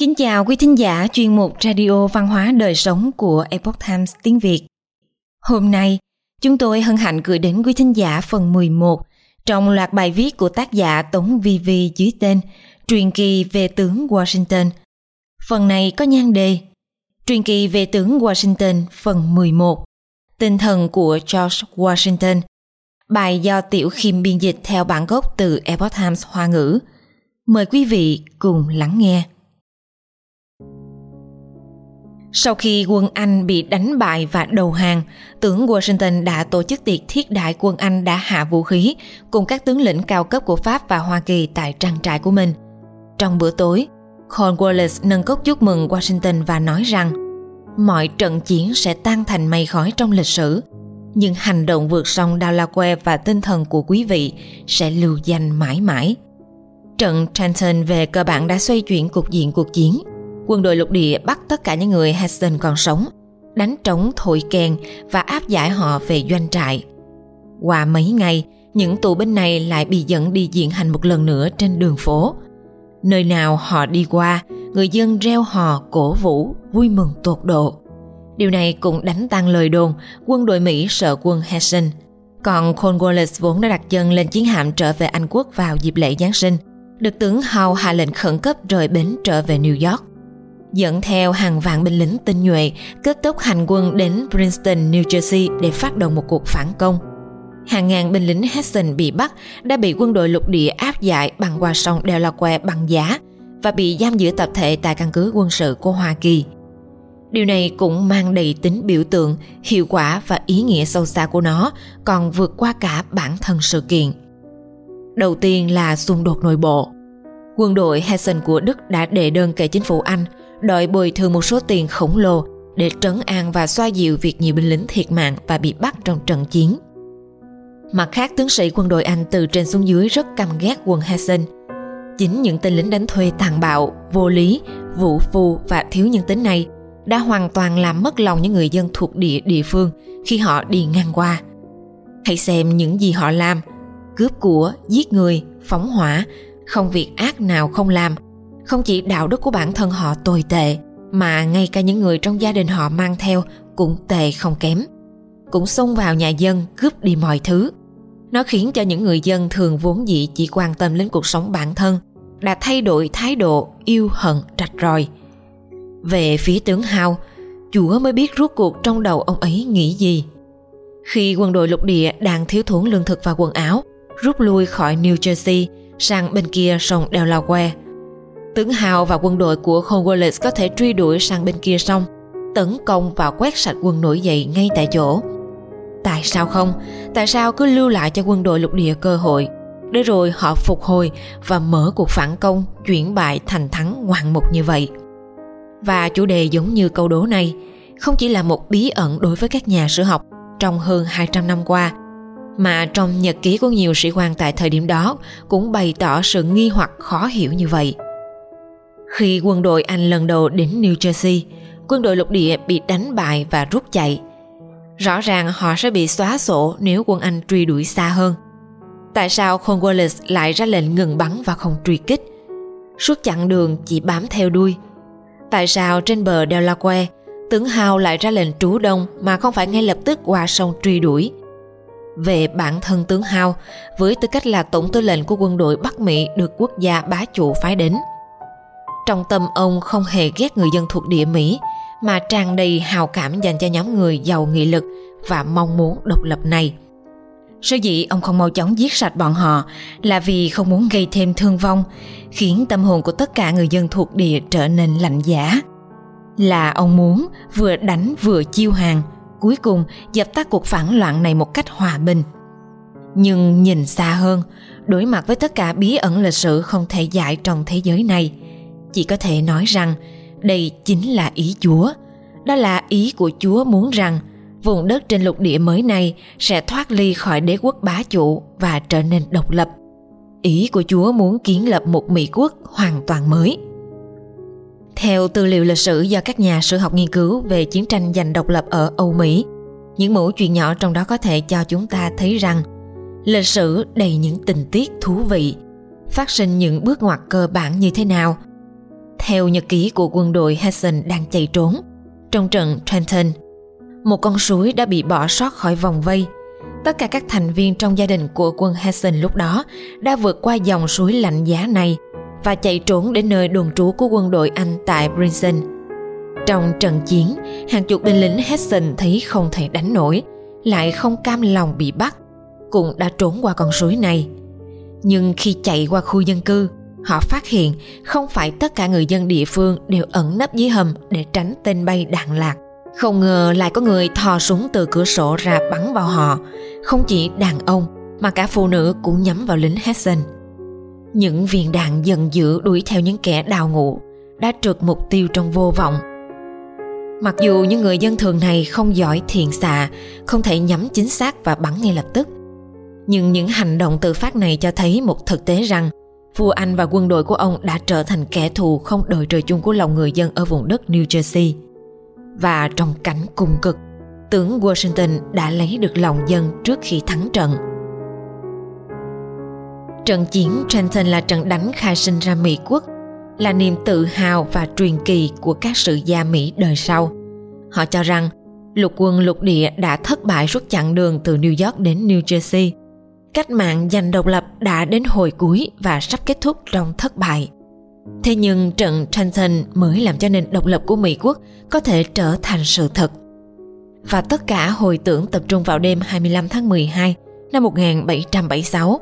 Kính chào quý thính giả chuyên mục Radio Văn hóa Đời Sống của Epoch Times tiếng Việt. Hôm nay, chúng tôi hân hạnh gửi đến quý thính giả phần 11 trong loạt bài viết của tác giả Tống Vi Vi dưới tên Truyền kỳ về tướng Washington. Phần này có nhan đề Truyền kỳ về tướng Washington phần 11 Tinh thần của George Washington Bài do Tiểu Khiêm biên dịch theo bản gốc từ Epoch Times Hoa ngữ. Mời quý vị cùng lắng nghe. Sau khi quân Anh bị đánh bại và đầu hàng, tướng Washington đã tổ chức tiệc thiết đại quân Anh đã hạ vũ khí cùng các tướng lĩnh cao cấp của Pháp và Hoa Kỳ tại trang trại của mình. Trong bữa tối, Cornwallis nâng cốc chúc mừng Washington và nói rằng mọi trận chiến sẽ tan thành mây khói trong lịch sử, nhưng hành động vượt sông Delaware và tinh thần của quý vị sẽ lưu danh mãi mãi. Trận Trenton về cơ bản đã xoay chuyển cục diện cuộc chiến – quân đội lục địa bắt tất cả những người hudson còn sống, đánh trống thổi kèn và áp giải họ về doanh trại. Qua mấy ngày, những tù binh này lại bị dẫn đi diện hành một lần nữa trên đường phố. Nơi nào họ đi qua, người dân reo hò cổ vũ, vui mừng tột độ. Điều này cũng đánh tan lời đồn quân đội Mỹ sợ quân Hessian. Còn Cornwallis vốn đã đặt chân lên chiến hạm trở về Anh quốc vào dịp lễ Giáng sinh, được tướng Howe hạ lệnh khẩn cấp rời bến trở về New York dẫn theo hàng vạn binh lính tinh nhuệ kết tốc hành quân đến Princeton, New Jersey để phát động một cuộc phản công. Hàng ngàn binh lính Hessian bị bắt đã bị quân đội lục địa áp giải bằng qua sông Delaware bằng giá và bị giam giữ tập thể tại căn cứ quân sự của Hoa Kỳ. Điều này cũng mang đầy tính biểu tượng, hiệu quả và ý nghĩa sâu xa của nó còn vượt qua cả bản thân sự kiện. Đầu tiên là xung đột nội bộ. Quân đội Hessen của Đức đã đệ đơn kể chính phủ Anh đòi bồi thường một số tiền khổng lồ để trấn an và xoa dịu việc nhiều binh lính thiệt mạng và bị bắt trong trận chiến. Mặt khác, tướng sĩ quân đội Anh từ trên xuống dưới rất căm ghét quân Hessen. Chính những tên lính đánh thuê tàn bạo, vô lý, vũ phu và thiếu nhân tính này đã hoàn toàn làm mất lòng những người dân thuộc địa địa phương khi họ đi ngang qua. Hãy xem những gì họ làm, cướp của, giết người, phóng hỏa, không việc ác nào không làm – không chỉ đạo đức của bản thân họ tồi tệ, mà ngay cả những người trong gia đình họ mang theo cũng tệ không kém. Cũng xông vào nhà dân cướp đi mọi thứ. Nó khiến cho những người dân thường vốn dĩ chỉ quan tâm đến cuộc sống bản thân, đã thay đổi thái độ, yêu hận, rạch ròi. Về phía tướng hao chúa mới biết rốt cuộc trong đầu ông ấy nghĩ gì. Khi quân đội lục địa đang thiếu thốn lương thực và quần áo, rút lui khỏi new jersey, sang bên kia sông delaware Tướng Hào và quân đội của Cornwallis có thể truy đuổi sang bên kia sông, tấn công và quét sạch quân nổi dậy ngay tại chỗ. Tại sao không? Tại sao cứ lưu lại cho quân đội lục địa cơ hội để rồi họ phục hồi và mở cuộc phản công chuyển bại thành thắng ngoạn mục như vậy? Và chủ đề giống như câu đố này không chỉ là một bí ẩn đối với các nhà sử học trong hơn 200 năm qua mà trong nhật ký của nhiều sĩ quan tại thời điểm đó cũng bày tỏ sự nghi hoặc khó hiểu như vậy. Khi quân đội Anh lần đầu đến New Jersey, quân đội lục địa bị đánh bại và rút chạy. Rõ ràng họ sẽ bị xóa sổ nếu quân Anh truy đuổi xa hơn. Tại sao Cornwallis lại ra lệnh ngừng bắn và không truy kích? Suốt chặng đường chỉ bám theo đuôi. Tại sao trên bờ Delaware, tướng Howe lại ra lệnh trú đông mà không phải ngay lập tức qua sông truy đuổi? Về bản thân tướng Howe, với tư cách là tổng tư lệnh của quân đội Bắc Mỹ được quốc gia bá chủ phái đến – trong tâm ông không hề ghét người dân thuộc địa Mỹ mà tràn đầy hào cảm dành cho nhóm người giàu nghị lực và mong muốn độc lập này. Sở dĩ ông không mau chóng giết sạch bọn họ là vì không muốn gây thêm thương vong, khiến tâm hồn của tất cả người dân thuộc địa trở nên lạnh giá. Là ông muốn vừa đánh vừa chiêu hàng, cuối cùng dập tắt cuộc phản loạn này một cách hòa bình. Nhưng nhìn xa hơn, đối mặt với tất cả bí ẩn lịch sử không thể giải trong thế giới này – chỉ có thể nói rằng đây chính là ý Chúa. Đó là ý của Chúa muốn rằng vùng đất trên lục địa mới này sẽ thoát ly khỏi đế quốc bá chủ và trở nên độc lập. Ý của Chúa muốn kiến lập một Mỹ quốc hoàn toàn mới. Theo tư liệu lịch sử do các nhà sử học nghiên cứu về chiến tranh giành độc lập ở Âu Mỹ, những mẫu chuyện nhỏ trong đó có thể cho chúng ta thấy rằng lịch sử đầy những tình tiết thú vị, phát sinh những bước ngoặt cơ bản như thế nào – theo nhật ký của quân đội Hessian đang chạy trốn. Trong trận Trenton, một con suối đã bị bỏ sót khỏi vòng vây. Tất cả các thành viên trong gia đình của quân Hessian lúc đó đã vượt qua dòng suối lạnh giá này và chạy trốn đến nơi đồn trú của quân đội Anh tại Princeton. Trong trận chiến, hàng chục binh lính Hessian thấy không thể đánh nổi, lại không cam lòng bị bắt, cũng đã trốn qua con suối này. Nhưng khi chạy qua khu dân cư, họ phát hiện không phải tất cả người dân địa phương đều ẩn nấp dưới hầm để tránh tên bay đạn lạc. Không ngờ lại có người thò súng từ cửa sổ ra bắn vào họ, không chỉ đàn ông mà cả phụ nữ cũng nhắm vào lính Hessen. Những viên đạn dần dữ đuổi theo những kẻ đào ngụ đã trượt mục tiêu trong vô vọng. Mặc dù những người dân thường này không giỏi thiện xạ, không thể nhắm chính xác và bắn ngay lập tức, nhưng những hành động tự phát này cho thấy một thực tế rằng vua Anh và quân đội của ông đã trở thành kẻ thù không đội trời chung của lòng người dân ở vùng đất New Jersey. Và trong cảnh cùng cực, tướng Washington đã lấy được lòng dân trước khi thắng trận. Trận chiến Trenton là trận đánh khai sinh ra Mỹ quốc, là niềm tự hào và truyền kỳ của các sự gia Mỹ đời sau. Họ cho rằng lục quân lục địa đã thất bại suốt chặng đường từ New York đến New Jersey cách mạng giành độc lập đã đến hồi cuối và sắp kết thúc trong thất bại. Thế nhưng trận Trenton mới làm cho nền độc lập của Mỹ quốc có thể trở thành sự thật. Và tất cả hồi tưởng tập trung vào đêm 25 tháng 12 năm 1776.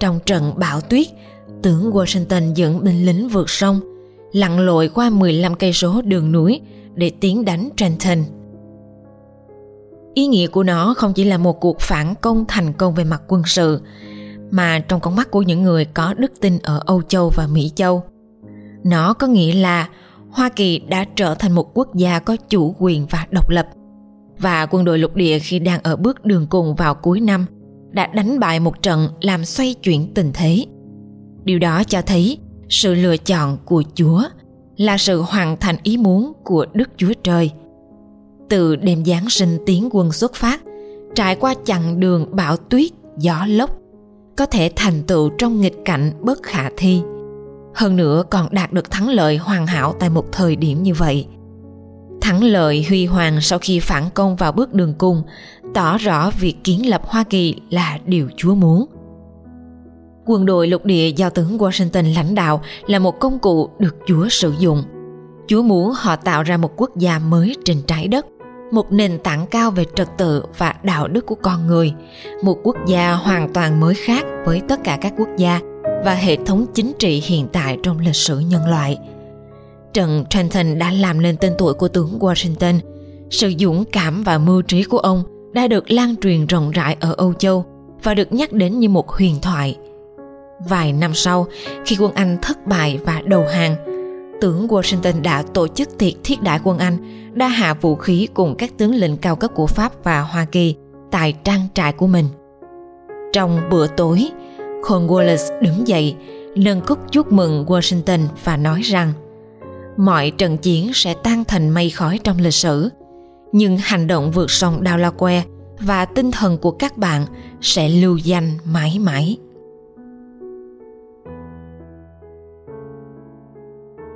Trong trận bão tuyết, tướng Washington dẫn binh lính vượt sông, lặn lội qua 15 cây số đường núi để tiến đánh Trenton ý nghĩa của nó không chỉ là một cuộc phản công thành công về mặt quân sự, mà trong con mắt của những người có đức tin ở âu châu và mỹ châu. Nó có nghĩa là hoa kỳ đã trở thành một quốc gia có chủ quyền và độc lập, và quân đội lục địa khi đang ở bước đường cùng vào cuối năm đã đánh bại một trận làm xoay chuyển tình thế. Điều đó cho thấy sự lựa chọn của chúa là sự hoàn thành ý muốn của đức chúa trời từ đêm Giáng sinh tiến quân xuất phát, trải qua chặng đường bão tuyết, gió lốc, có thể thành tựu trong nghịch cảnh bất khả thi. Hơn nữa còn đạt được thắng lợi hoàn hảo tại một thời điểm như vậy. Thắng lợi huy hoàng sau khi phản công vào bước đường cùng tỏ rõ việc kiến lập Hoa Kỳ là điều Chúa muốn. Quân đội lục địa do tướng Washington lãnh đạo là một công cụ được Chúa sử dụng. Chúa muốn họ tạo ra một quốc gia mới trên trái đất một nền tảng cao về trật tự và đạo đức của con người, một quốc gia hoàn toàn mới khác với tất cả các quốc gia và hệ thống chính trị hiện tại trong lịch sử nhân loại. Trận trenton đã làm nên tên tuổi của tướng washington. Sự dũng cảm và mưu trí của ông đã được lan truyền rộng rãi ở âu châu và được nhắc đến như một huyền thoại. Vài năm sau, khi quân anh thất bại và đầu hàng tướng washington đã tổ chức tiệc thiết đại quân anh đa hạ vũ khí cùng các tướng lĩnh cao cấp của Pháp và Hoa Kỳ tại trang trại của mình. Trong bữa tối, Cornwallis đứng dậy, nâng cúc chúc mừng Washington và nói rằng mọi trận chiến sẽ tan thành mây khói trong lịch sử, nhưng hành động vượt sông Delaware và tinh thần của các bạn sẽ lưu danh mãi mãi.